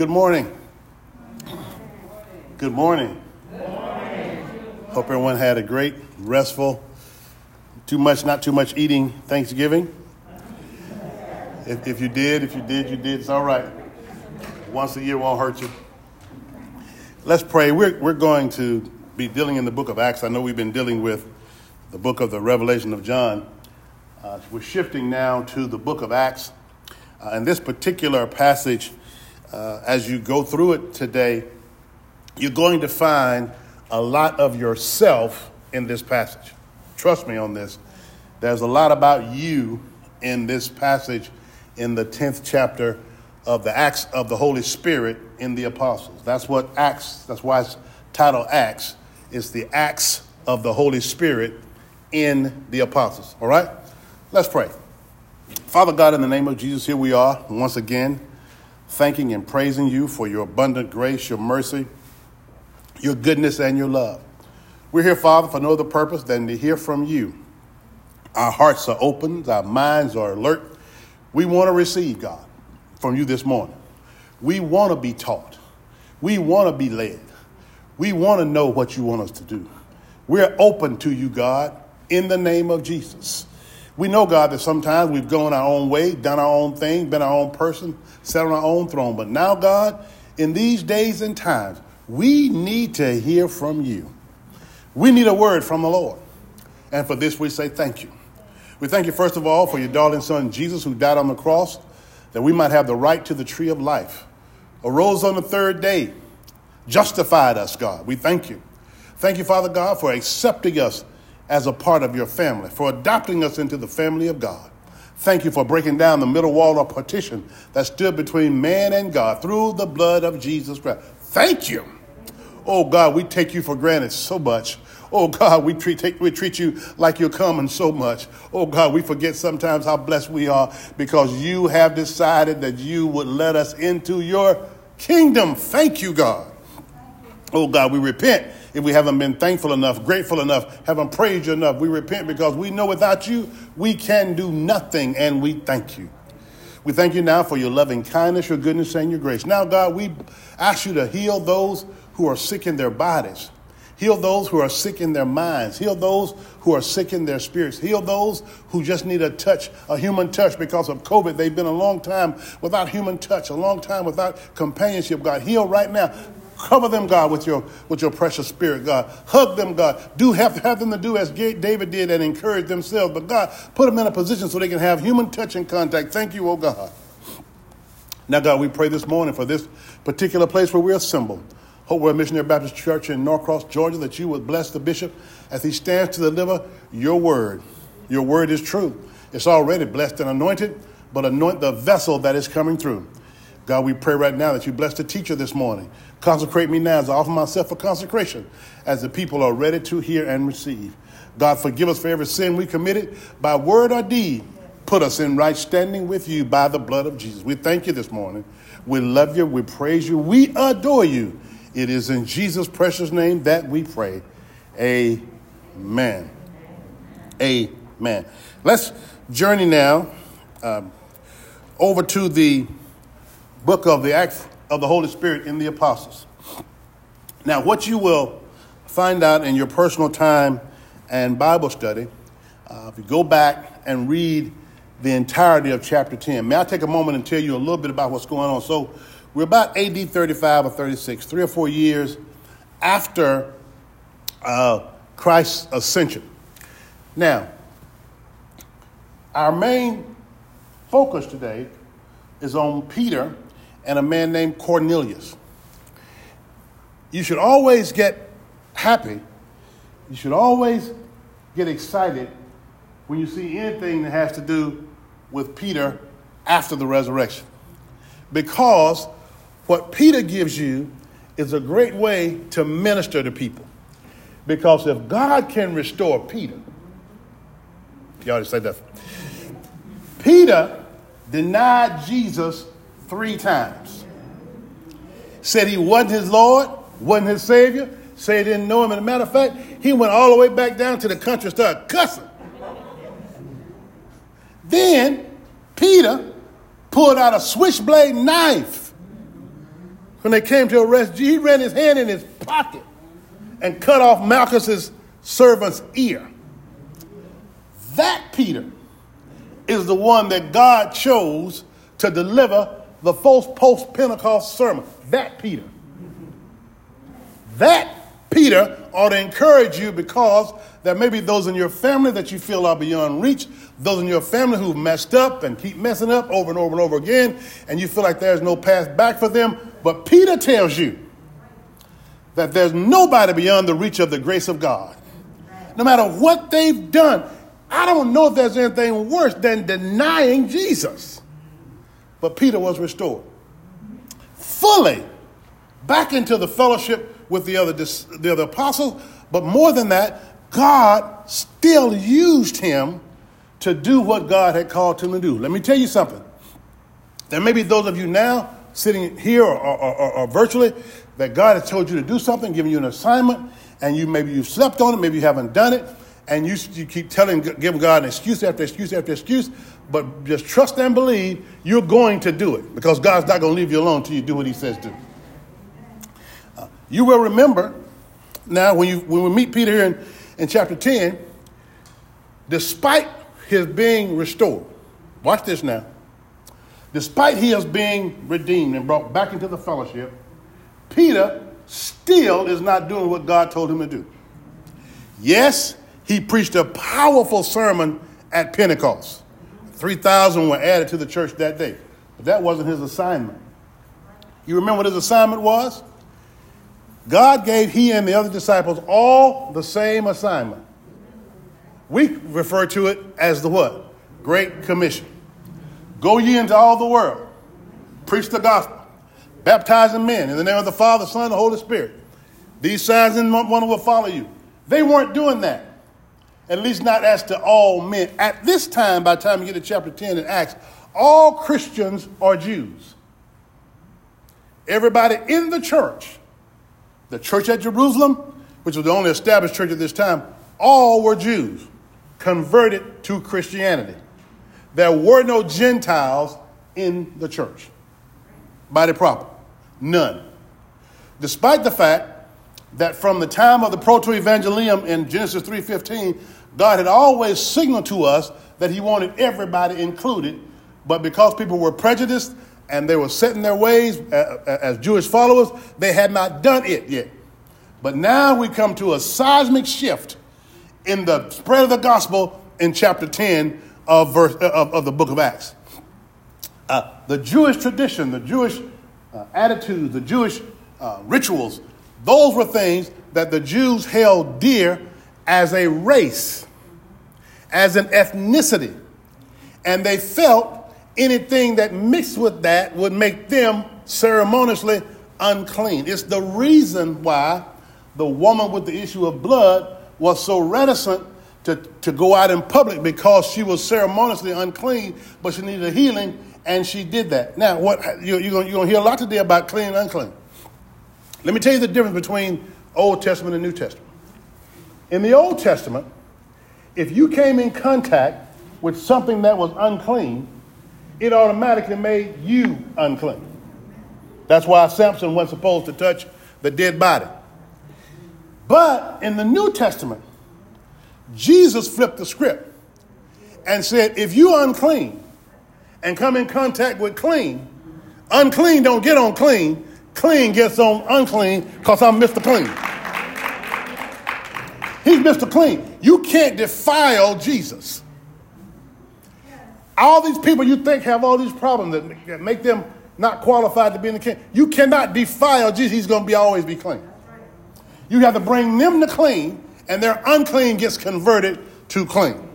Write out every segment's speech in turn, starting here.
Good morning. Good morning. Hope everyone had a great, restful, too much, not too much eating Thanksgiving. If, if you did, if you did, you did. It's all right. Once a year won't hurt you. Let's pray. We're, we're going to be dealing in the book of Acts. I know we've been dealing with the book of the Revelation of John. Uh, we're shifting now to the book of Acts. Uh, this particular passage, uh, as you go through it today, you're going to find a lot of yourself in this passage. Trust me on this. There's a lot about you in this passage in the 10th chapter of the Acts of the Holy Spirit in the apostles. That's what Acts, that's why it's titled Acts. It's the Acts of the Holy Spirit in the apostles. All right? Let's pray. Father God, in the name of Jesus, here we are once again thanking and praising you for your abundant grace, your mercy, your goodness, and your love. We're here, Father, for no other purpose than to hear from you. Our hearts are open, our minds are alert. We want to receive, God, from you this morning. We want to be taught. We want to be led. We want to know what you want us to do. We're open to you, God, in the name of Jesus. We know, God, that sometimes we've gone our own way, done our own thing, been our own person, sat on our own throne. But now, God, in these days and times, we need to hear from you. We need a word from the Lord. And for this, we say thank you. We thank you, first of all, for your darling son, Jesus, who died on the cross, that we might have the right to the tree of life, arose on the third day, justified us, God. We thank you. Thank you, Father God, for accepting us as a part of your family, for adopting us into the family of God. Thank you for breaking down the middle wall of partition that stood between man and God through the blood of Jesus Christ. Thank you. Oh God, we take you for granted so much. Oh God, we treat, take, we treat you like you're coming so much. Oh God, we forget sometimes how blessed we are because you have decided that you would let us into your kingdom. Thank you, God. Oh God, we repent if we haven't been thankful enough, grateful enough, haven't praised you enough. We repent because we know without you, we can do nothing, and we thank you. We thank you now for your loving kindness, your goodness, and your grace. Now, God, we ask you to heal those who are sick in their bodies. Heal those who are sick in their minds. Heal those who are sick in their spirits. Heal those who just need a touch, a human touch because of COVID. They've been a long time without human touch, a long time without companionship. God, heal right now. Cover them, God, with your, with your precious spirit, God. Hug them, God. Do have, have them to do as David did and encourage themselves. But God, put them in a position so they can have human touch and contact. Thank you, oh God. Now, God, we pray this morning for this particular place where we're assembled. Hope World Missionary Baptist Church in Norcross, Georgia, that you would bless the bishop as he stands to deliver your word. Your word is true. It's already blessed and anointed, but anoint the vessel that is coming through. God, we pray right now that you bless the teacher this morning. Consecrate me now as I offer myself for consecration as the people are ready to hear and receive. God, forgive us for every sin we committed by word or deed. Put us in right standing with you by the blood of Jesus. We thank you this morning. We love you. We praise you. We adore you. It is in Jesus' precious name that we pray. Amen. Amen. Let's journey now um, over to the book of the Acts of the Holy Spirit in the apostles. Now, what you will find out in your personal time and Bible study, uh, if you go back and read the entirety of chapter 10, may I take a moment and tell you a little bit about what's going on? So, we're about AD 35 or 36, three or four years after uh, Christ's ascension. Now, our main focus today is on Peter and a man named Cornelius. You should always get happy. You should always get excited when you see anything that has to do with Peter after the resurrection. Because what Peter gives you is a great way to minister to people. Because if God can restore Peter, you already said that. Peter denied Jesus three times. Said he wasn't his Lord, wasn't his Savior, said he didn't know him. And a matter of fact, he went all the way back down to the country and started cussing. Then Peter pulled out a switchblade knife when they came to arrest Jesus, he ran his hand in his pocket and cut off Malchus's servant's ear. That Peter is the one that God chose to deliver the false post Pentecost sermon. That Peter. That Peter ought to encourage you because there may be those in your family that you feel are beyond reach, those in your family who've messed up and keep messing up over and over and over again, and you feel like there's no path back for them. But Peter tells you that there's nobody beyond the reach of the grace of God. No matter what they've done, I don't know if there's anything worse than denying Jesus. But Peter was restored fully back into the fellowship with the other, the other apostles. But more than that, God still used him to do what God had called him to do. Let me tell you something. There may be those of you now sitting here or, or, or, or virtually that God has told you to do something, giving you an assignment, and you maybe you've slept on it, maybe you haven't done it, and you, you keep telling, giving God an excuse after excuse after excuse, but just trust and believe you're going to do it because God's not going to leave you alone until you do what He says do. Uh, you will remember now when, you, when we meet Peter here in, in chapter 10, despite his being restored, watch this now. Despite his being redeemed and brought back into the fellowship, Peter still is not doing what God told him to do. Yes, he preached a powerful sermon at Pentecost. 3,000 were added to the church that day. But that wasn't his assignment. You remember what his assignment was? God gave he and the other disciples all the same assignment. We refer to it as the what? Great Commission. Go ye into all the world, preach the gospel, baptizing men in the name of the Father, Son, and the Holy Spirit. These signs and wonder will follow you. They weren't doing that. At least not as to all men. At this time, by the time you get to chapter 10 in Acts, all Christians are Jews. Everybody in the church, the church at Jerusalem, which was the only established church at this time, all were Jews converted to Christianity. There were no Gentiles in the church. Body proper. None. Despite the fact that from the time of the proto-evangelium in Genesis 3.15, God had always signaled to us that he wanted everybody included, but because people were prejudiced and they were set in their ways uh, uh, as Jewish followers, they had not done it yet. But now we come to a seismic shift in the spread of the gospel in chapter 10 of, verse, uh, of, of the book of Acts. Uh, the Jewish tradition, the Jewish uh, attitudes, the Jewish uh, rituals, those were things that the Jews held dear as a race, as an ethnicity. And they felt anything that mixed with that would make them ceremoniously unclean. It's the reason why the woman with the issue of blood was so reticent to, to go out in public because she was ceremoniously unclean, but she needed a healing, and she did that. Now, what you, you're going to hear a lot today about clean and unclean. Let me tell you the difference between Old Testament and New Testament. In the Old Testament, if you came in contact with something that was unclean, it automatically made you unclean. That's why Samson wasn't supposed to touch the dead body. But in the New Testament, Jesus flipped the script and said, if you unclean and come in contact with clean, unclean don't get on clean, clean gets on unclean because I'm Mr. Clean. He's Mr. Clean. You can't defile Jesus. All these people you think have all these problems that make them not qualified to be in the king. You cannot defile Jesus. He's going to be always be clean. You have to bring them to clean, and their unclean gets converted to clean.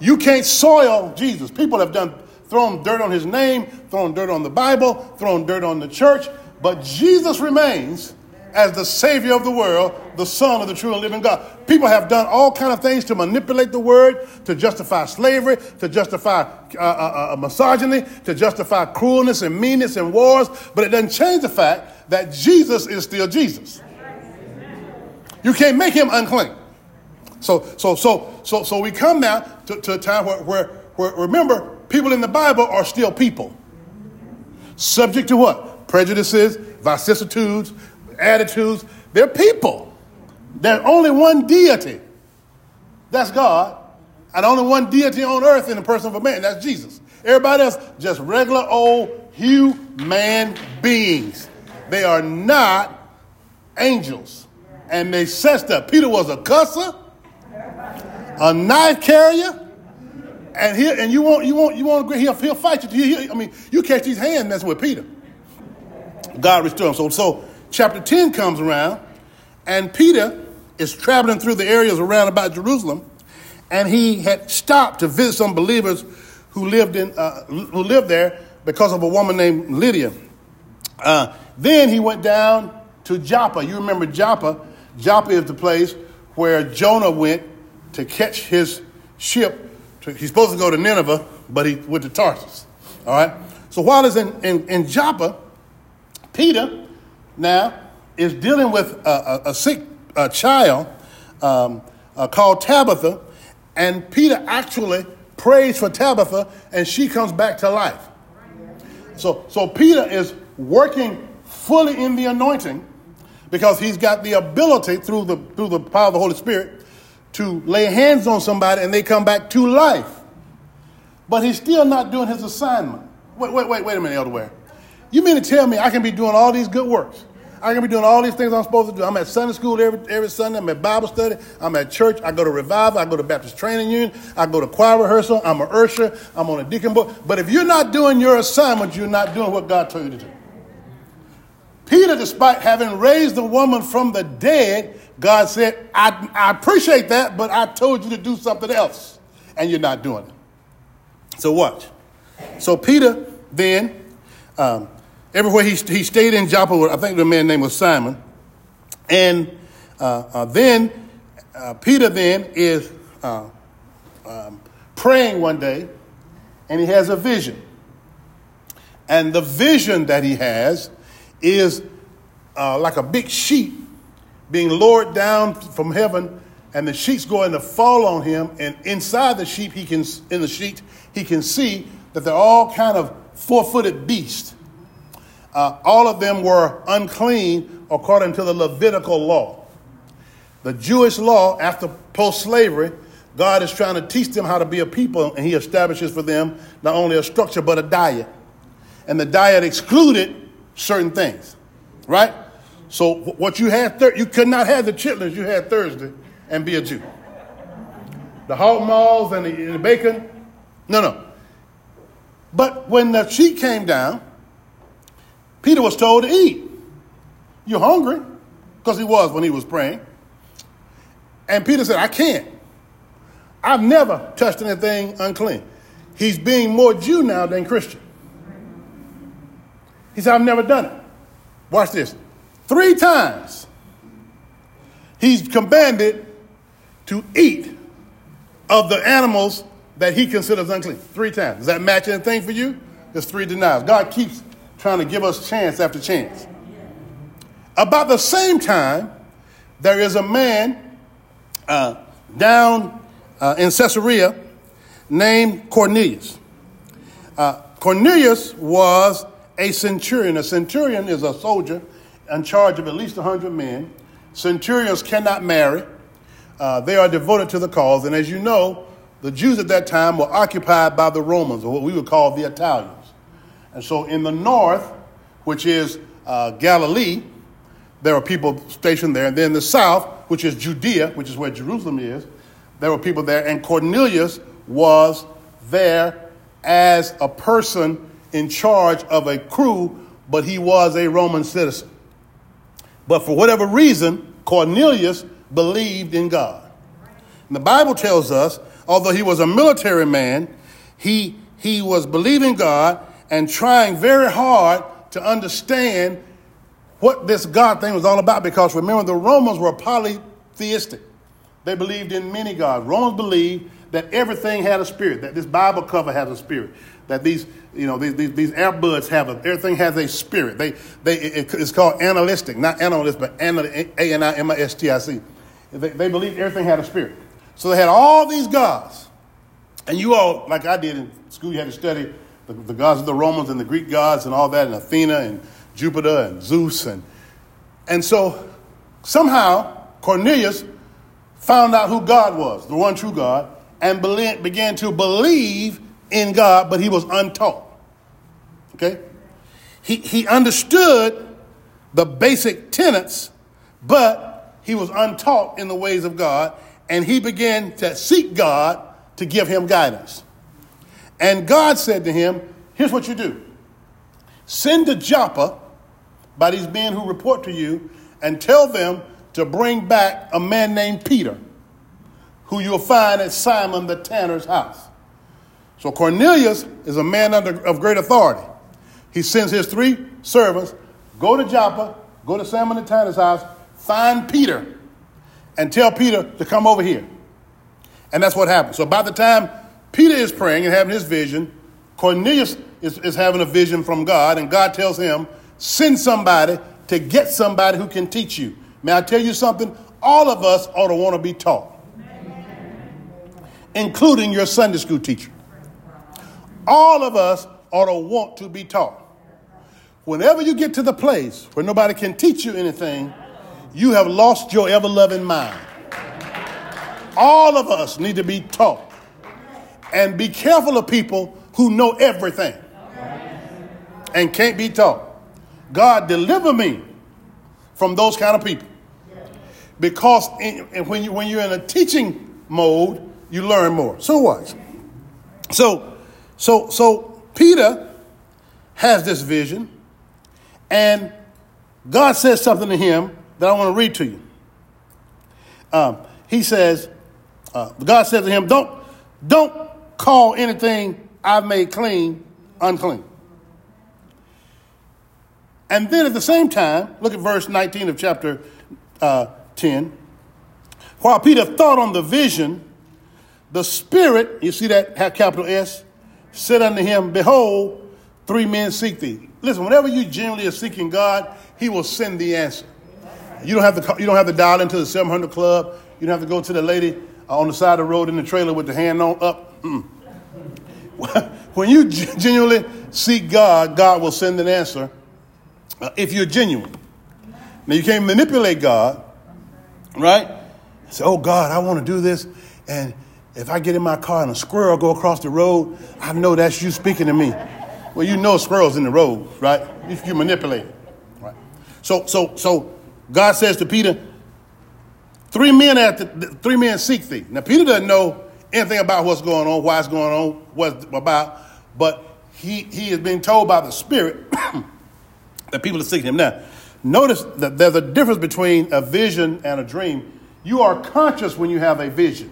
You can't soil Jesus. People have done thrown dirt on his name, thrown dirt on the Bible, thrown dirt on the church, but Jesus remains as the Savior of the world, the Son of the true and living God. People have done all kind of things to manipulate the word, to justify slavery, to justify uh, uh, uh, misogyny, to justify cruelness and meanness and wars, but it doesn't change the fact that Jesus is still Jesus. You can't make him unclean. So, so, so, so, so we come now to, to a time where, where, where, remember, people in the Bible are still people. Subject to what? prejudices, vicissitudes, attitudes. They're people. There's only one deity. That's God. And only one deity on earth in the person of a man. That's Jesus. Everybody else, just regular old human beings. They are not angels. And they said up. Peter was a cusser, a knife carrier, and he, and you won't you won't you won't agree. He'll, he'll fight you. He, I mean, you catch these hands messing with Peter. God restored him. So so chapter ten comes around, and Peter is traveling through the areas around about Jerusalem, and he had stopped to visit some believers who lived in uh, who lived there because of a woman named Lydia. Uh, then he went down to Joppa. You remember Joppa? Joppa is the place where Jonah went to catch his ship. He's supposed to go to Nineveh, but he went to Tarsus. All right. So while he's in, in, in Joppa, Peter now is dealing with a, a, a sick a child um, uh, called Tabitha, and Peter actually prays for Tabitha, and she comes back to life. So, so Peter is working fully in the anointing because he's got the ability through the through the power of the Holy Spirit to lay hands on somebody and they come back to life. But he's still not doing his assignment. Wait, wait, wait, wait a minute, Elder Ware. You mean to tell me I can be doing all these good works? I can be doing all these things I'm supposed to do. I'm at Sunday school every, every Sunday. I'm at Bible study. I'm at church. I go to revival. I go to Baptist training union. I go to choir rehearsal. I'm a usher. I'm on a deacon board. But if you're not doing your assignment, you're not doing what God told you to do. Peter, despite having raised the woman from the dead, God said, I, I appreciate that, but I told you to do something else, and you're not doing it. So watch. So Peter then um, everywhere he, he stayed in Joppa, I think the man's name was Simon. And uh, uh, then uh, Peter then is uh, um, praying one day, and he has a vision. And the vision that he has is uh, like a big sheet being lowered down from heaven, and the sheet's going to fall on him. And inside the sheet, he can in the sheet he can see that they're all kind of four-footed beasts uh, all of them were unclean according to the Levitical law. The Jewish law, after post slavery, God is trying to teach them how to be a people, and He establishes for them not only a structure but a diet. And the diet excluded certain things, right? So what you had, thir- you could not have the chitlins you had Thursday and be a Jew. The hog maws and the, and the bacon, no, no. But when the sheet came down, Peter was told to eat. You're hungry, because he was when he was praying. And Peter said, I can't. I've never touched anything unclean. He's being more Jew now than Christian. He said, I've never done it. Watch this. Three times he's commanded to eat of the animals that he considers unclean. Three times. Does that match anything for you? There's three denials. God keeps trying to give us chance after chance. About the same time, there is a man uh, down uh, in Caesarea named Cornelius. Uh, Cornelius was a centurion. A centurion is a soldier in charge of at least 100 men. Centurions cannot marry, uh, they are devoted to the cause. And as you know, the Jews at that time were occupied by the Romans, or what we would call the Italians. And so in the north, which is uh, Galilee, there were people stationed there. And then the south, which is Judea, which is where Jerusalem is, there were people there. And Cornelius was there as a person in charge of a crew, but he was a Roman citizen. But for whatever reason, Cornelius believed in God. And the Bible tells us, although he was a military man, he, he was believing God and trying very hard to understand what this God thing was all about because remember, the Romans were polytheistic. They believed in many gods. Romans believed that everything had a spirit, that this Bible cover has a spirit, that these, you know, these, these, these buds have a, everything has a spirit. They, they, it, it's called analytic, not analyst, but A-N-I-M-I-S-T-I-C. They, they believed everything had a spirit. So they had all these gods. And you all, like I did in school, you had to study the, the, gods of the Romans and the Greek gods and all that, and Athena and Jupiter and Zeus. And, and so somehow Cornelius found out who God was, the one true God, and began to believe in God, but he was untaught. Okay? He, he understood the basic tenets, but he was untaught in the ways of God, and he began to seek God to give him guidance. And God said to him, Here's what you do send to Joppa by these men who report to you and tell them to bring back a man named Peter, who you'll find at Simon the tanner's house. So Cornelius is a man under, of great authority. He sends his three servants, go to Joppa, go to Simon the tanner's house, find Peter, and tell Peter to come over here. And that's what happened. So by the time Peter is praying and having his vision, Cornelius is, is having a vision from God, and God tells him, send somebody to get somebody who can teach you. May I tell you something? All of us ought to want to be taught, including your Sunday school teacher. All of us ought to want to be taught. Whenever you get to the place where nobody can teach you anything, you have lost your ever loving mind. All of us need to be taught. And be careful of people who know everything and can't be taught. God, deliver me from those kind of people. Because in, when, you, when you're in a teaching mode, you learn more. So what? So, so, so Peter has this vision, and God says something to him that I want to read to you. Um, he says, uh, God says to him, "Don't, don't call anything I've made clean unclean." And then at the same time, look at verse 19 of chapter uh, 10. While Peter thought on the vision, the Spirit, you see that capital S, said unto him, Behold, three men seek thee. Listen, whenever you genuinely are seeking God, He will send the answer. You don't have to, you don't have to dial into the 700 club. You don't have to go to the lady on the side of the road in the trailer with the hand on up. Mm. when you genuinely seek God, God will send an answer uh, if you're genuine. Now, you can't manipulate God, right? Say, oh, God, I want to do this. And if I get in my car and a squirrel go across the road, I know that's you speaking to me. Well, you know squirrels in the road, right? If you manipulate it, right? So, so, so God says to Peter, three men after three men seek thee. Now Peter doesn't know anything about what's going on, why it's going on, what's about, but he he is being told by the Spirit that people are seeking him. Now, notice that there's a difference between a vision and a dream. You are conscious when you have a vision.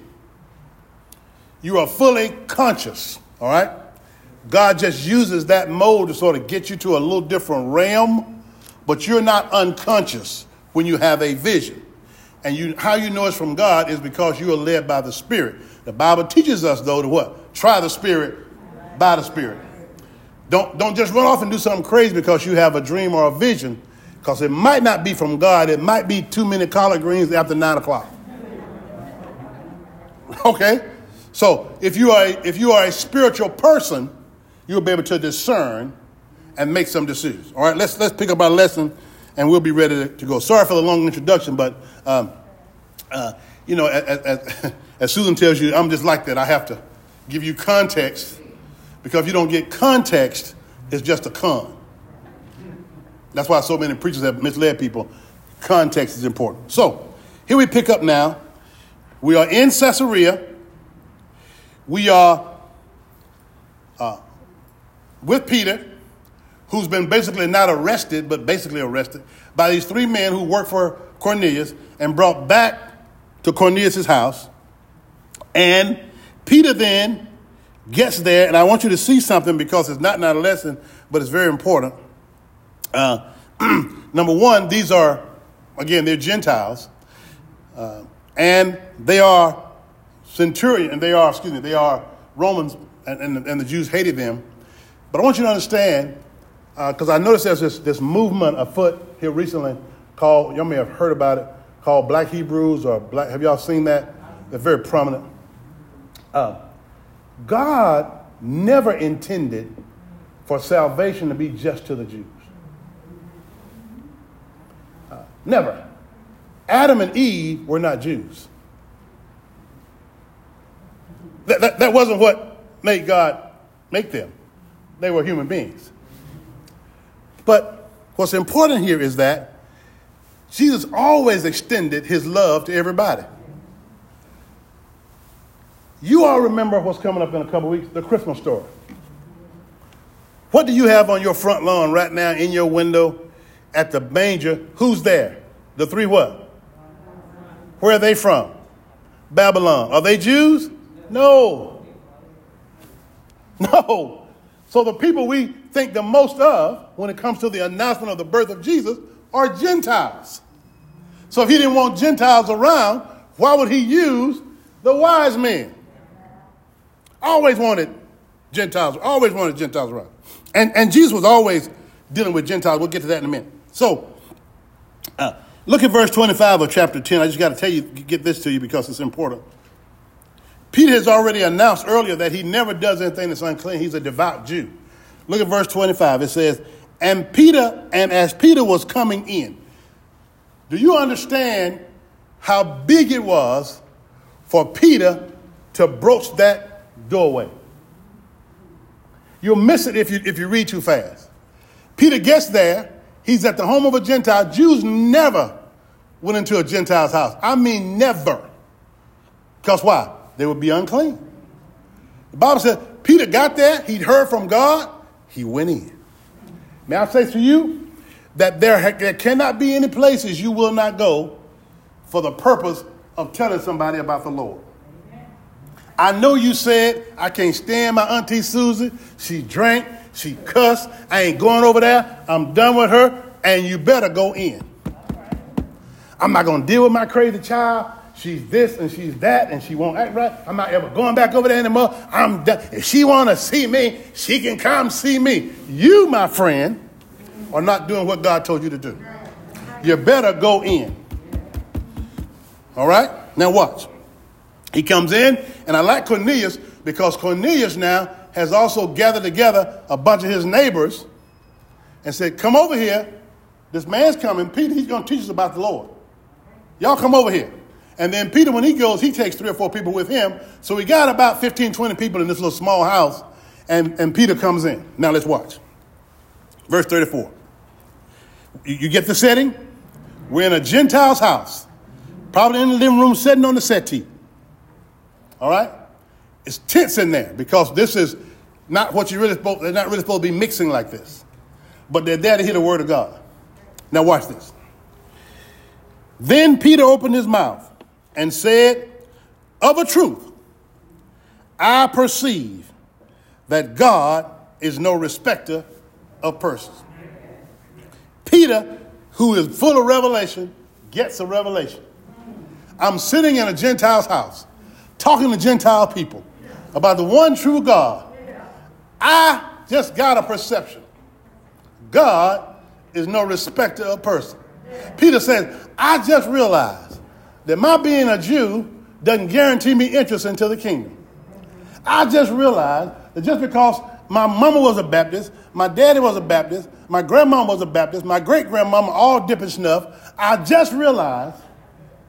You are fully conscious, all right? God just uses that mode to sort of get you to a little different realm, but you're not unconscious when you have a vision. And you, how you know it's from God is because you are led by the Spirit. The Bible teaches us, though, to what? Try the Spirit by the Spirit. Don't, don't just run off and do something crazy because you have a dream or a vision, because it might not be from God. It might be too many collard greens after nine o'clock. Okay? So if you are a, if you are a spiritual person, you'll be able to discern and make some decisions. All right, let's let's pick up our lesson, and we'll be ready to, to go. Sorry for the long introduction, but um, uh, you know, as, as, as Susan tells you, I'm just like that. I have to give you context because if you don't get context, it's just a con. That's why so many preachers have misled people. Context is important. So, here we pick up now. We are in Caesarea. We are uh, with Peter, who's been basically not arrested, but basically arrested by these three men who work for Cornelius and brought back to Cornelius' house. And Peter then gets there, and I want you to see something because it's not not a lesson, but it's very important. Uh, number one, these are, again, they're Gentiles, uh, and they are centurion, and they are, excuse me, they are Romans, and, and, and the Jews hated them. But I want you to understand, because uh, I noticed there's this, this movement afoot here recently called, y'all may have heard about it, called Black Hebrews or Black, have y'all seen that? They're very prominent. Uh, God never intended for salvation to be just to the Jews. Never. Adam and Eve were not Jews. That, that, that wasn't what made God make them. They were human beings. But what's important here is that Jesus always extended his love to everybody. You all remember what's coming up in a couple weeks the Christmas story. What do you have on your front lawn right now in your window at the manger? Who's there? The three what? Where are they from? Babylon. Are they Jews? No. No. So the people we think the most of when it comes to the announcement of the birth of Jesus are Gentiles. So if he didn't want Gentiles around, why would he use the wise men? Always wanted Gentiles, always wanted Gentiles around. And, and Jesus was always dealing with Gentiles. We'll get to that in a minute. So, uh, look at verse 25 of chapter 10. I just got to tell you, get this to you because it's important. Peter has already announced earlier that he never does anything that's unclean. He's a devout Jew. Look at verse 25. It says, And Peter, and as Peter was coming in, do you understand how big it was for Peter to broach that doorway? You'll miss it if you, if you read too fast. Peter gets there. He's at the home of a Gentile. Jews never went into a Gentile's house. I mean, never. Because why? They would be unclean. The Bible says Peter got there. He'd heard from God. He went in. May I say to you that there, there cannot be any places you will not go for the purpose of telling somebody about the Lord. I know you said, I can't stand my Auntie Susie. She drank, she cussed. I ain't going over there. I'm done with her, and you better go in. I'm not going to deal with my crazy child. She's this and she's that, and she won't act right. I'm not ever going back over there anymore. I'm done. If she want to see me, she can come see me. You, my friend, are not doing what God told you to do. You better go in. All right? Now watch. He comes in, and I like Cornelius because Cornelius now has also gathered together a bunch of his neighbors and said, Come over here. This man's coming. Peter, he's going to teach us about the Lord. Y'all come over here. And then Peter, when he goes, he takes three or four people with him. So we got about 15, 20 people in this little small house. And, and Peter comes in. Now let's watch. Verse 34. You, you get the setting? We're in a Gentile's house, probably in the living room, sitting on the settee. All right? It's tense in there because this is not what you really supposed, they're not really supposed to be mixing like this. But they're there to hear the word of God. Now watch this. Then Peter opened his mouth and said, Of a truth, I perceive that God is no respecter of persons. Peter, who is full of revelation, gets a revelation. I'm sitting in a Gentile's house talking to Gentile people about the one true God. I just got a perception. God is no respecter of person. Peter says, I just realized that my being a Jew doesn't guarantee me entrance into the kingdom. I just realized that just because my mama was a Baptist, my daddy was a Baptist, my grandmama was a Baptist, my great grandmama all dipping snuff, I just realized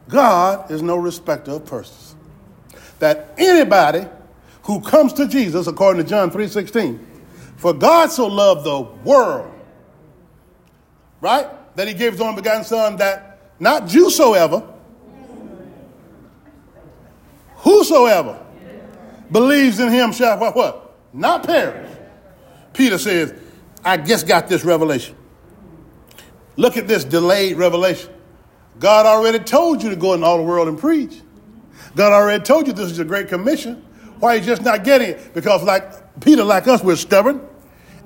God is no respecter of persons that anybody who comes to Jesus, according to John 3:16, for God so loved the world, right? That he gave his only begotten son that not Jewsoever, whosoever believes in him shall what, what? Not perish. Peter says, I just got this revelation. Look at this delayed revelation. God already told you to go into all the world and preach. God already told you this is a great commission. Why are you just not getting it? Because, like Peter, like us, we're stubborn,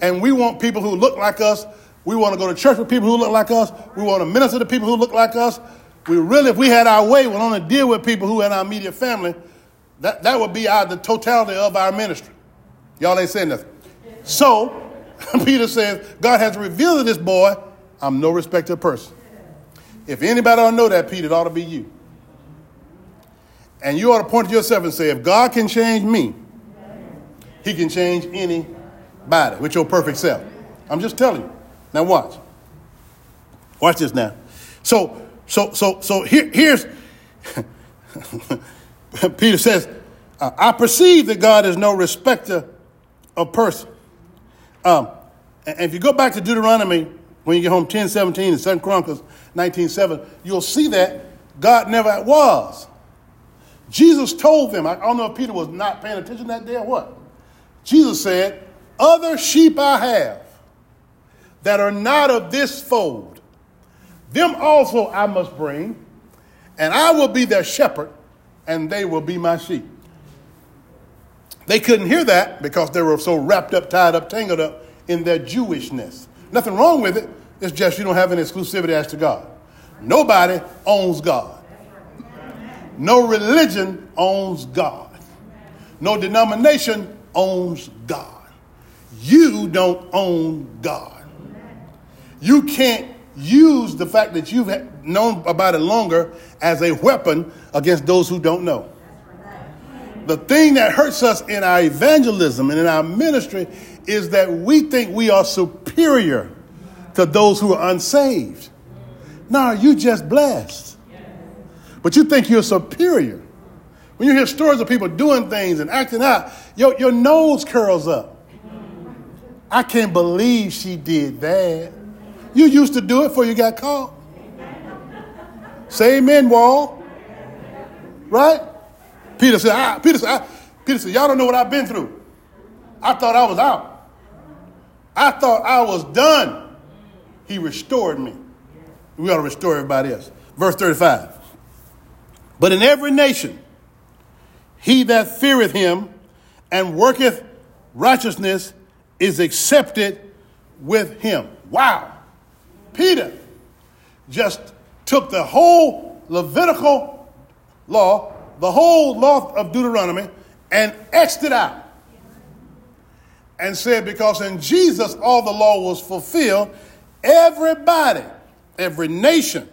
and we want people who look like us. We want to go to church with people who look like us. We want to minister to people who look like us. We really, if we had our way, would only deal with people who in our immediate family. That, that would be our, the totality of our ministry. Y'all ain't saying nothing. So, Peter says, God has revealed to this boy, I'm no respected person. If anybody don't know that, Peter, it ought to be you. And you ought to point to yourself and say, if God can change me, he can change anybody with your perfect self. I'm just telling you. Now watch. Watch this now. So So, so, so here, here's Peter says, uh, I perceive that God is no respecter of person. Um, and if you go back to Deuteronomy, when you get home 10, 17 and 2 Chronicles 19, 7, you'll see that God never was. Jesus told them, I don't know if Peter was not paying attention that day or what. Jesus said, Other sheep I have that are not of this fold, them also I must bring, and I will be their shepherd, and they will be my sheep. They couldn't hear that because they were so wrapped up, tied up, tangled up in their Jewishness. Nothing wrong with it, it's just you don't have an exclusivity as to God. Nobody owns God. No religion owns God. No denomination owns God. You don't own God. You can't use the fact that you've known about it longer as a weapon against those who don't know. The thing that hurts us in our evangelism and in our ministry is that we think we are superior to those who are unsaved. No, you just blessed. But you think you're superior. When you hear stories of people doing things and acting out, your, your nose curls up. I can't believe she did that. You used to do it before you got caught. Say amen, wall. Right? Peter said, I, Peter said, I, Peter said, y'all don't know what I've been through. I thought I was out. I thought I was done. He restored me. We ought to restore everybody else. Verse 35. But in every nation, he that feareth him and worketh righteousness is accepted with him. Wow. Peter just took the whole Levitical law, the whole law of Deuteronomy, and X'd it out. And said, because in Jesus all the law was fulfilled, everybody, every nation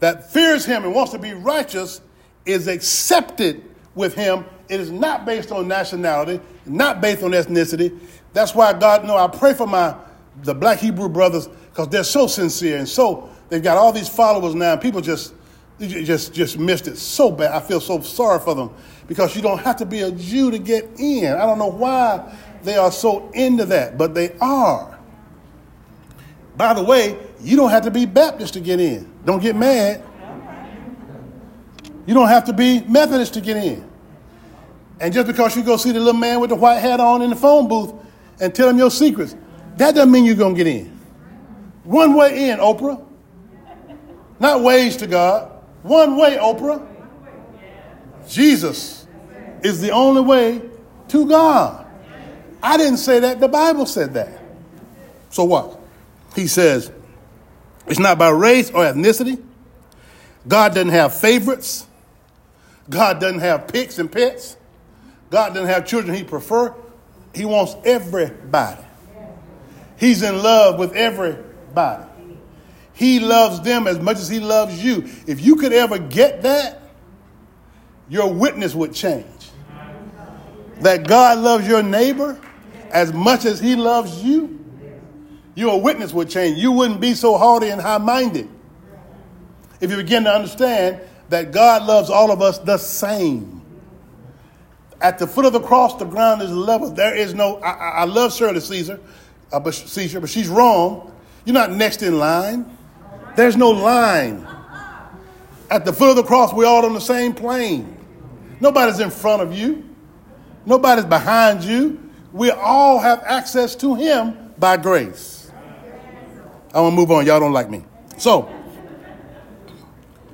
that fears him and wants to be righteous is accepted with him. It is not based on nationality, not based on ethnicity. That's why God, know, I pray for my the black Hebrew brothers because they're so sincere and so they've got all these followers now. And people just just just missed it so bad. I feel so sorry for them because you don't have to be a Jew to get in. I don't know why they are so into that, but they are. By the way, you don't have to be Baptist to get in. Don't get mad. You don't have to be Methodist to get in. And just because you go see the little man with the white hat on in the phone booth and tell him your secrets, that doesn't mean you're going to get in. One way in, Oprah. Not ways to God. One way, Oprah. Jesus is the only way to God. I didn't say that. The Bible said that. So what? He says, it's not by race or ethnicity. God doesn't have favorites. God doesn't have picks and pets. God doesn't have children he prefer. He wants everybody. He's in love with everybody. He loves them as much as he loves you. If you could ever get that, your witness would change. That God loves your neighbor as much as he loves you, your witness would change. You wouldn't be so haughty and high minded. If you begin to understand that God loves all of us the same. At the foot of the cross, the ground is level. There is no, I, I love Shirley Caesar, uh, but, Caesar, but she's wrong. You're not next in line. There's no line. At the foot of the cross, we're all on the same plane. Nobody's in front of you, nobody's behind you. We all have access to Him by grace. I want to move on. Y'all don't like me. So,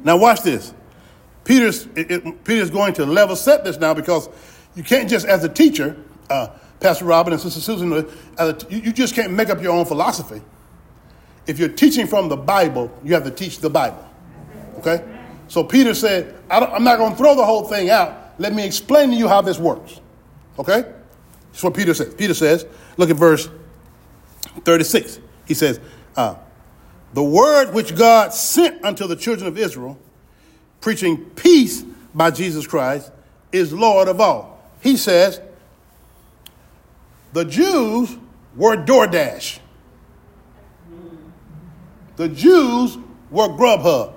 now watch this. Peter's, it, it, Peter's going to level set this now because you can't just, as a teacher, uh, Pastor Robin and Sister Susan, you just can't make up your own philosophy. If you're teaching from the Bible, you have to teach the Bible. Okay? So Peter said, I'm not going to throw the whole thing out. Let me explain to you how this works. Okay? That's what Peter says. Peter says, look at verse 36. He says, uh, The word which God sent unto the children of Israel, preaching peace by Jesus Christ, is Lord of all. He says, The Jews were DoorDash. The Jews were Grubhub.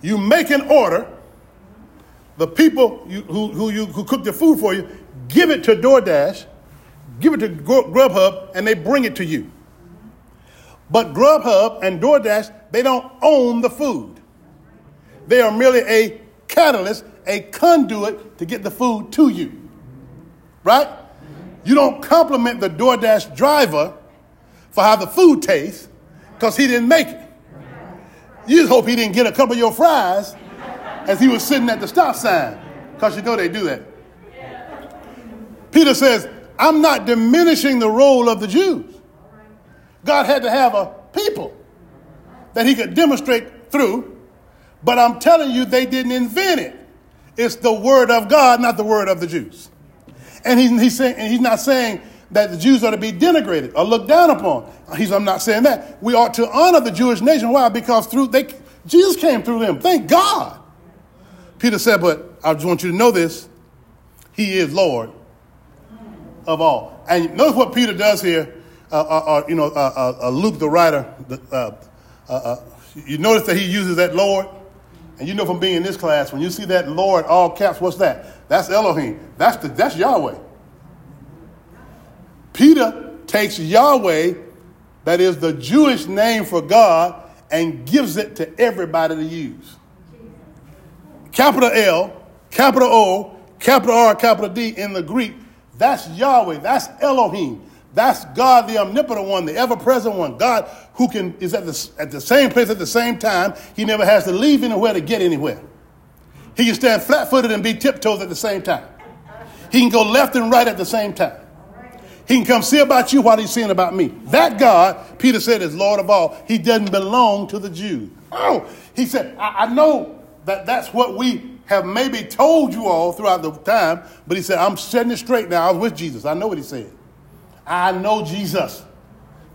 You make an order, the people you, who, who, you, who cook the food for you give it to DoorDash, give it to Grubhub, and they bring it to you. But Grubhub and DoorDash, they don't own the food. They are merely a catalyst, a conduit to get the food to you. Right? You don't compliment the DoorDash driver for how the food tastes because he didn't make it. You just hope he didn't get a couple of your fries as he was sitting at the stop sign because you know they do that. Peter says, I'm not diminishing the role of the Jews. God had to have a people that he could demonstrate through, but I'm telling you, they didn't invent it. It's the word of God, not the word of the Jews. And he's, he's, saying, and he's not saying that the Jews are to be denigrated or looked down upon. He's, I'm not saying that. We ought to honor the Jewish nation. Why? Because through they, Jesus came through them. Thank God. Peter said, but I just want you to know this. He is Lord of all. And notice what Peter does here. Uh, uh, uh you know, uh, uh, uh, Luke, the writer, you notice that he uses that Lord. And you know from being in this class, when you see that Lord, all caps, what's that? That's Elohim. That's, the, that's Yahweh. Peter takes Yahweh, that is the Jewish name for God, and gives it to everybody to use. Capital L, capital O, capital R, capital D in the Greek, that's Yahweh, that's Elohim. That's God, the omnipotent one, the ever present one. God who can is at the, at the same place at the same time. He never has to leave anywhere to get anywhere. He can stand flat footed and be tiptoes at the same time. He can go left and right at the same time. He can come see about you while he's seeing about me. That God, Peter said, is Lord of all. He doesn't belong to the Jews. Oh, he said, I, I know that that's what we have maybe told you all throughout the time, but he said, I'm setting it straight now. I was with Jesus. I know what he said. I know Jesus.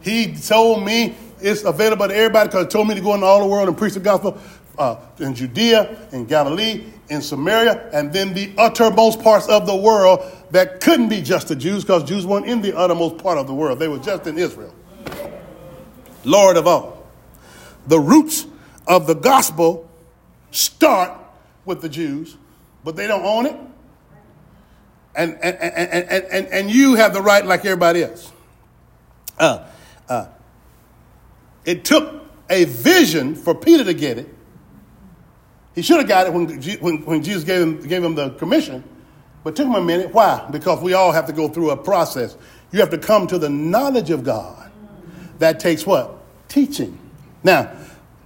He told me it's available to everybody because he told me to go into all the world and preach the gospel uh, in Judea, in Galilee, in Samaria, and then the uttermost parts of the world that couldn't be just the Jews because Jews weren't in the uttermost part of the world. They were just in Israel. Lord of all. The roots of the gospel start with the Jews, but they don't own it. And, and, and, and, and, and you have the right like everybody else. Uh, uh, it took a vision for Peter to get it he should have got it when, when, when Jesus gave him, gave him the commission, but took him a minute. Why? Because we all have to go through a process. You have to come to the knowledge of God. That takes what? Teaching. Now,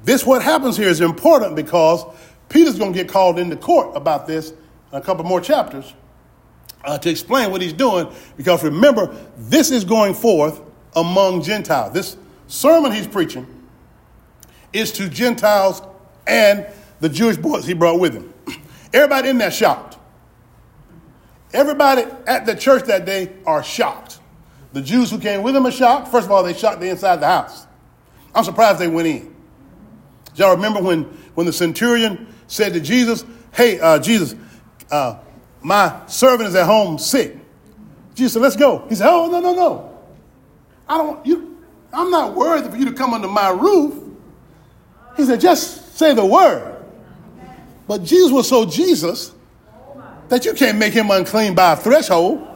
this what happens here is important because Peter's going to get called into court about this in a couple more chapters uh, to explain what he's doing. Because remember, this is going forth among Gentiles. This sermon he's preaching is to Gentiles and the Jewish boys he brought with him. Everybody in there shocked. Everybody at the church that day are shocked. The Jews who came with him are shocked. First of all, they shocked the inside of the house. I'm surprised they went in. Y'all remember when, when the centurion said to Jesus, Hey, uh, Jesus, uh, my servant is at home sick. Jesus said, Let's go. He said, Oh, no, no, no. I don't you I'm not worthy for you to come under my roof. He said, just say the word. But Jesus was so Jesus that you can't make him unclean by a threshold.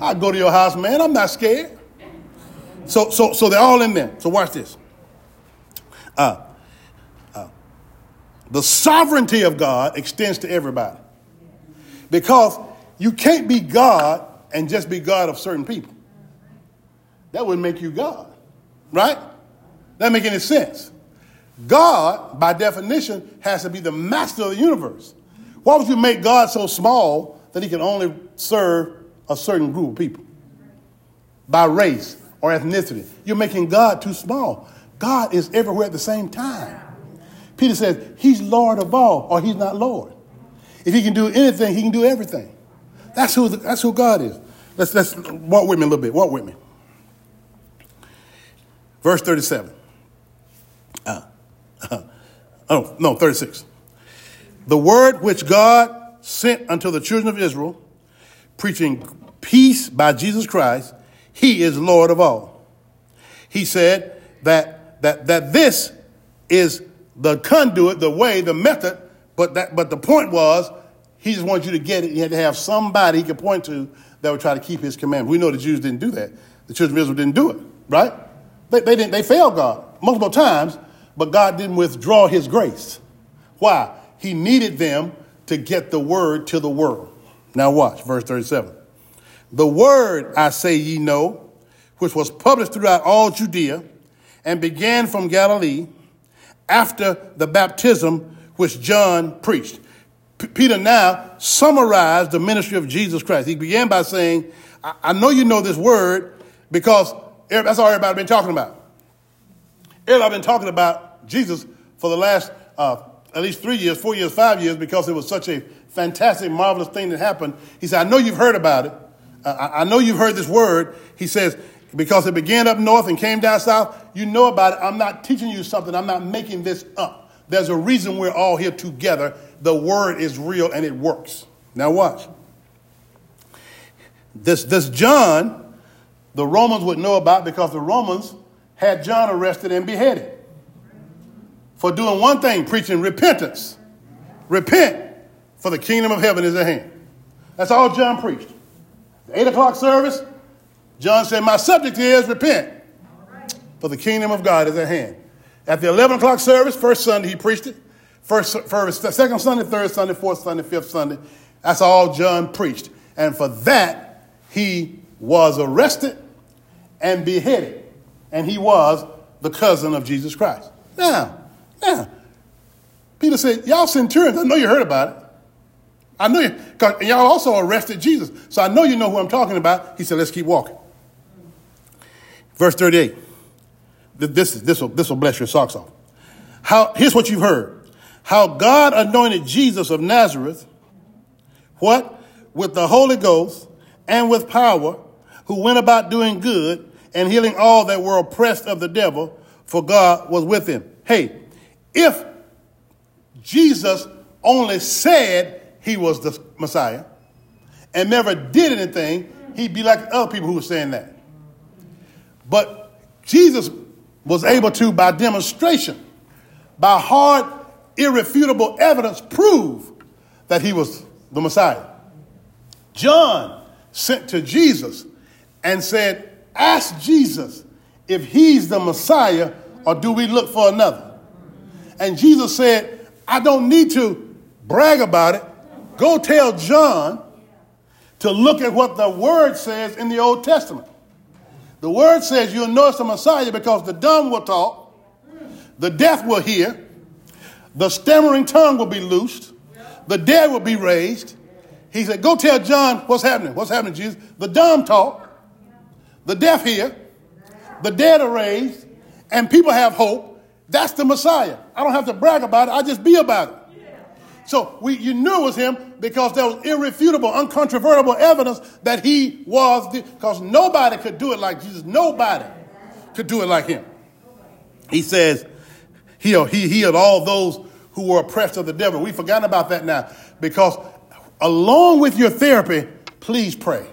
I go to your house, man. I'm not scared. So, so, so they're all in there. So watch this. Uh, uh, the sovereignty of God extends to everybody because you can't be God and just be God of certain people. That wouldn't make you God, right? That make any sense. God, by definition, has to be the master of the universe. Why would you make God so small that he can only serve a certain group of people? By race or ethnicity. You're making God too small. God is everywhere at the same time. Peter says, He's Lord of all, or He's not Lord. If He can do anything, He can do everything. That's who, that's who God is. Let's, let's walk with me a little bit. Walk with me. Verse 37. Oh, no, 36. The word which God sent unto the children of Israel, preaching peace by Jesus Christ, he is Lord of all. He said that, that, that this is the conduit, the way, the method, but that but the point was he just wanted you to get it. He had to have somebody he could point to that would try to keep his commandments. We know the Jews didn't do that. The children of Israel didn't do it, right? They, they didn't. They failed God multiple times, but God didn't withdraw His grace. Why? He needed them to get the word to the world. Now watch verse thirty-seven. The word I say ye know, which was published throughout all Judea, and began from Galilee after the baptism which John preached. P- Peter now summarized the ministry of Jesus Christ. He began by saying, I, I know you know this word because that's all everybody been talking about. Everybody been talking about Jesus for the last uh, at least three years, four years, five years, because it was such a fantastic, marvelous thing that happened. He said, I know you've heard about it. I, I know you've heard this word. He says, because it began up north and came down south, you know about it. I'm not teaching you something. I'm not making this up. There's a reason we're all here together. The word is real and it works. Now watch. This, this John, the Romans would know about because the Romans had John arrested and beheaded for doing one thing, preaching repentance. Repent, for the kingdom of heaven is at hand. That's all John preached. The eight o'clock service, John said, My subject is repent, for the kingdom of God is at hand. At the 11 o'clock service, first Sunday, he preached it. First, first, second Sunday, third Sunday, fourth Sunday, fifth Sunday. That's all John preached. And for that, he was arrested and beheaded. And he was the cousin of Jesus Christ. Now, now, Peter said, Y'all centurions, I know you heard about it. I know you, because y'all also arrested Jesus. So I know you know who I'm talking about. He said, Let's keep walking. Verse 38. This, this, will, this will bless your socks off. How, here's what you've heard. How God anointed Jesus of Nazareth, what? With the Holy Ghost and with power, who went about doing good and healing all that were oppressed of the devil, for God was with him. Hey, if Jesus only said he was the Messiah and never did anything, he'd be like other people who were saying that. But Jesus was able to, by demonstration, by hard, irrefutable evidence, prove that he was the Messiah. John sent to Jesus and said, Ask Jesus if he's the Messiah or do we look for another? And Jesus said, I don't need to brag about it. Go tell John to look at what the word says in the Old Testament. The word says you'll know it's the Messiah because the dumb will talk, the deaf will hear, the stammering tongue will be loosed, the dead will be raised. He said, Go tell John what's happening. What's happening, Jesus? The dumb talk, the deaf hear, the dead are raised, and people have hope. That's the Messiah. I don't have to brag about it, I just be about it. So we, you knew it was him because there was irrefutable, uncontrovertible evidence that he was, because nobody could do it like Jesus. Nobody could do it like him. He says, he, he healed all those who were oppressed of the devil. We've forgotten about that now because along with your therapy, please pray.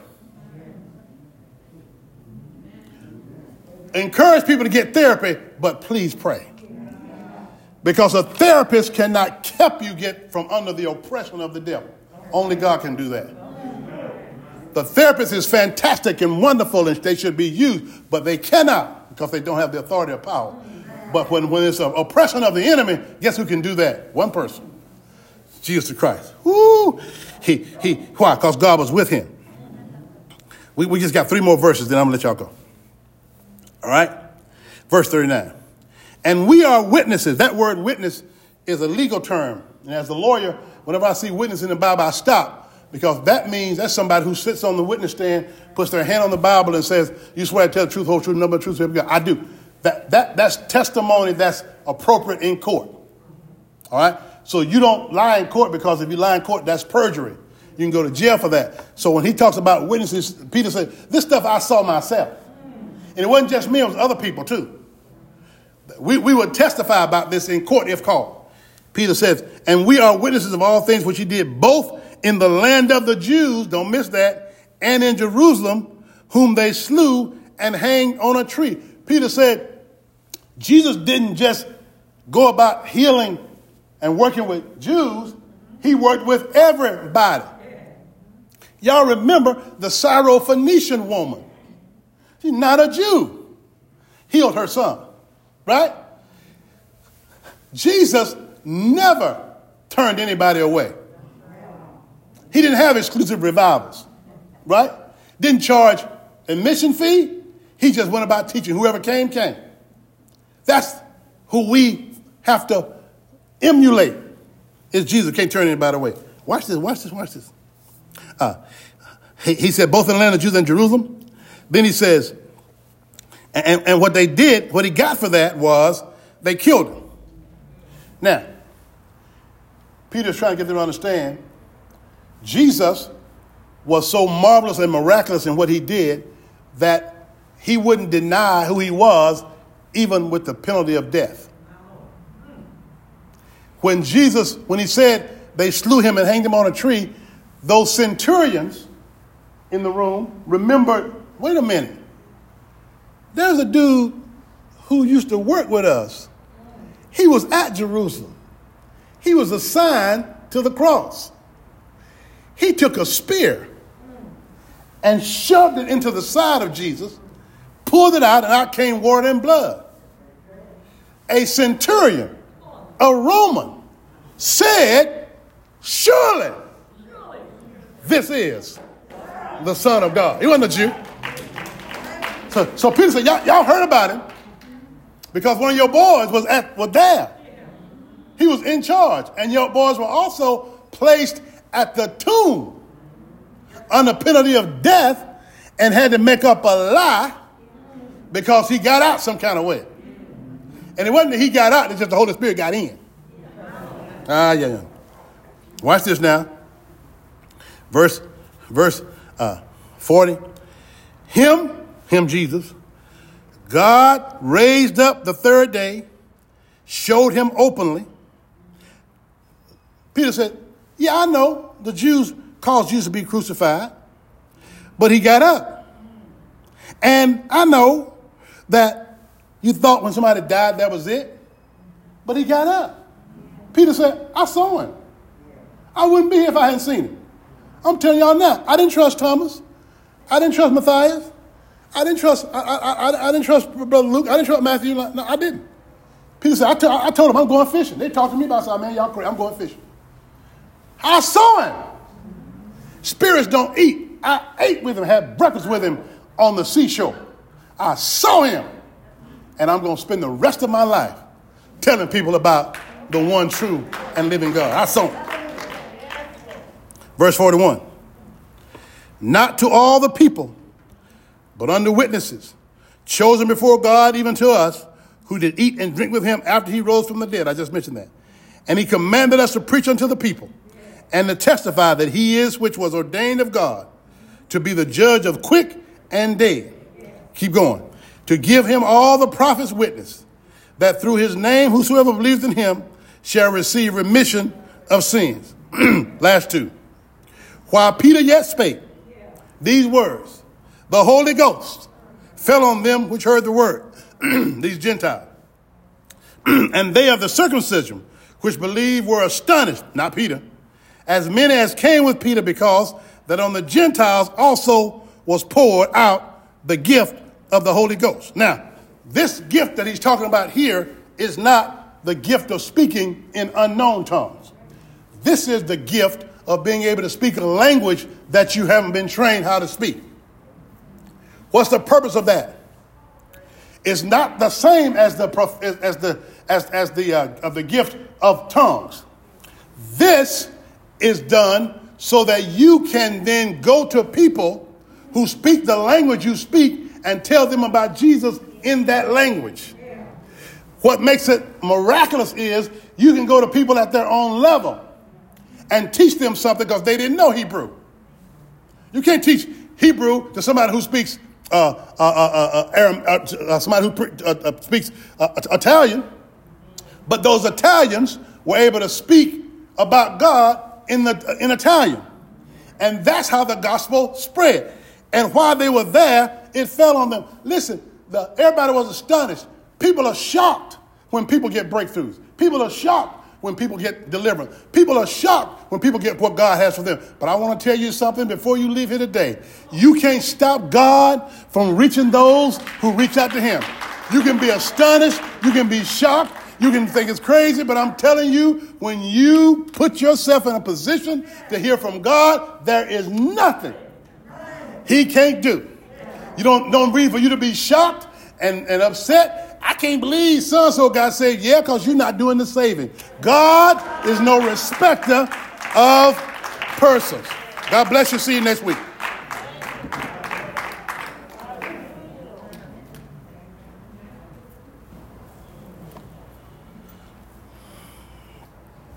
Encourage people to get therapy, but please pray. Because a therapist cannot keep you get from under the oppression of the devil. Only God can do that. The therapist is fantastic and wonderful and they should be used, but they cannot because they don't have the authority or power. But when, when it's an oppression of the enemy, guess who can do that? One person. Jesus Christ. Woo! He, he, why? Because God was with him. We, we just got three more verses, then I'm going to let y'all go. All right? Verse 39. And we are witnesses. That word witness is a legal term. And as a lawyer, whenever I see witness in the Bible, I stop because that means that's somebody who sits on the witness stand, puts their hand on the Bible, and says, You swear to tell the truth, whole truth, number truth, God. I do. That, that, that's testimony that's appropriate in court. All right? So you don't lie in court because if you lie in court, that's perjury. You can go to jail for that. So when he talks about witnesses, Peter said, This stuff I saw myself. And it wasn't just me, it was other people too. We, we would testify about this in court if called. Peter says, and we are witnesses of all things which he did, both in the land of the Jews, don't miss that, and in Jerusalem, whom they slew and hanged on a tree. Peter said, Jesus didn't just go about healing and working with Jews, he worked with everybody. Y'all remember the Syrophoenician woman. She's not a Jew. Healed her son, right? Jesus never turned anybody away. He didn't have exclusive revivals, right? Didn't charge admission fee. He just went about teaching. Whoever came, came. That's who we have to emulate. Is Jesus can't turn anybody away. Watch this. Watch this. Watch this. Uh, he, he, said both in the land of Judah and Jerusalem. Then he says, and, and what they did, what he got for that was they killed him. Now, Peter's trying to get them to understand Jesus was so marvelous and miraculous in what he did that he wouldn't deny who he was, even with the penalty of death. When Jesus, when he said they slew him and hanged him on a tree, those centurions in the room remembered wait a minute, there's a dude who used to work with us. He was at Jerusalem he was assigned to the cross. He took a spear and shoved it into the side of Jesus, pulled it out, and out came water and blood. A centurion, a Roman, said, Surely this is the Son of God. He wasn't a Jew. So, so Peter said, y'all, y'all heard about him because one of your boys was at was there. He was in charge. And your boys were also placed at the tomb under penalty of death and had to make up a lie because he got out some kind of way. And it wasn't that he got out, it's just the Holy Spirit got in. Ah, yeah, yeah. Watch this now. Verse, verse uh, 40. Him, him Jesus, God raised up the third day, showed him openly, Peter said, Yeah, I know the Jews caused Jesus to be crucified, but he got up. And I know that you thought when somebody died that was it, but he got up. Peter said, I saw him. I wouldn't be here if I hadn't seen him. I'm telling y'all now, I didn't trust Thomas. I didn't trust Matthias. I didn't trust, I, I, I, didn't trust Brother Luke. I didn't trust Matthew. No, I didn't. Peter said, I, t- I told him I'm going fishing. They talked to me about, said, man, y'all crazy. I'm going fishing. I saw him. Spirits don't eat. I ate with him, had breakfast with him on the seashore. I saw him. And I'm going to spend the rest of my life telling people about the one true and living God. I saw him. Verse 41 Not to all the people, but unto witnesses, chosen before God, even to us, who did eat and drink with him after he rose from the dead. I just mentioned that. And he commanded us to preach unto the people and to testify that he is which was ordained of God to be the judge of quick and dead. Keep going. To give him all the prophets witness that through his name whosoever believes in him shall receive remission of sins. Last two. While Peter yet spake these words, the Holy Ghost fell on them which heard the word, these Gentiles. and they of the circumcision which believed were astonished, not Peter, as many as came with Peter, because that on the Gentiles also was poured out the gift of the Holy Ghost. Now, this gift that he's talking about here is not the gift of speaking in unknown tongues. This is the gift of being able to speak a language that you haven't been trained how to speak. What's the purpose of that? It's not the same as the as the as, as the uh, of the gift of tongues. This is done so that you can then go to people who speak the language you speak and tell them about Jesus in that language. What makes it miraculous is you can go to people at their own level and teach them something because they didn't know Hebrew. You can't teach Hebrew to somebody who speaks uh, uh, uh, uh, uh somebody who speaks Italian, but those Italians were able to speak about God in, the, in Italian. And that's how the gospel spread. And while they were there, it fell on them. Listen, the, everybody was astonished. People are shocked when people get breakthroughs. People are shocked when people get deliverance. People are shocked when people get what God has for them. But I want to tell you something before you leave here today. You can't stop God from reaching those who reach out to Him. You can be astonished, you can be shocked, you can think it's crazy, but I'm telling you, when you put yourself in a position to hear from God, there is nothing He can't do. You don't, don't read for you to be shocked and, and upset I can't believe so and so God said, Yeah, because you're not doing the saving. God is no respecter of persons. God bless you. See you next week.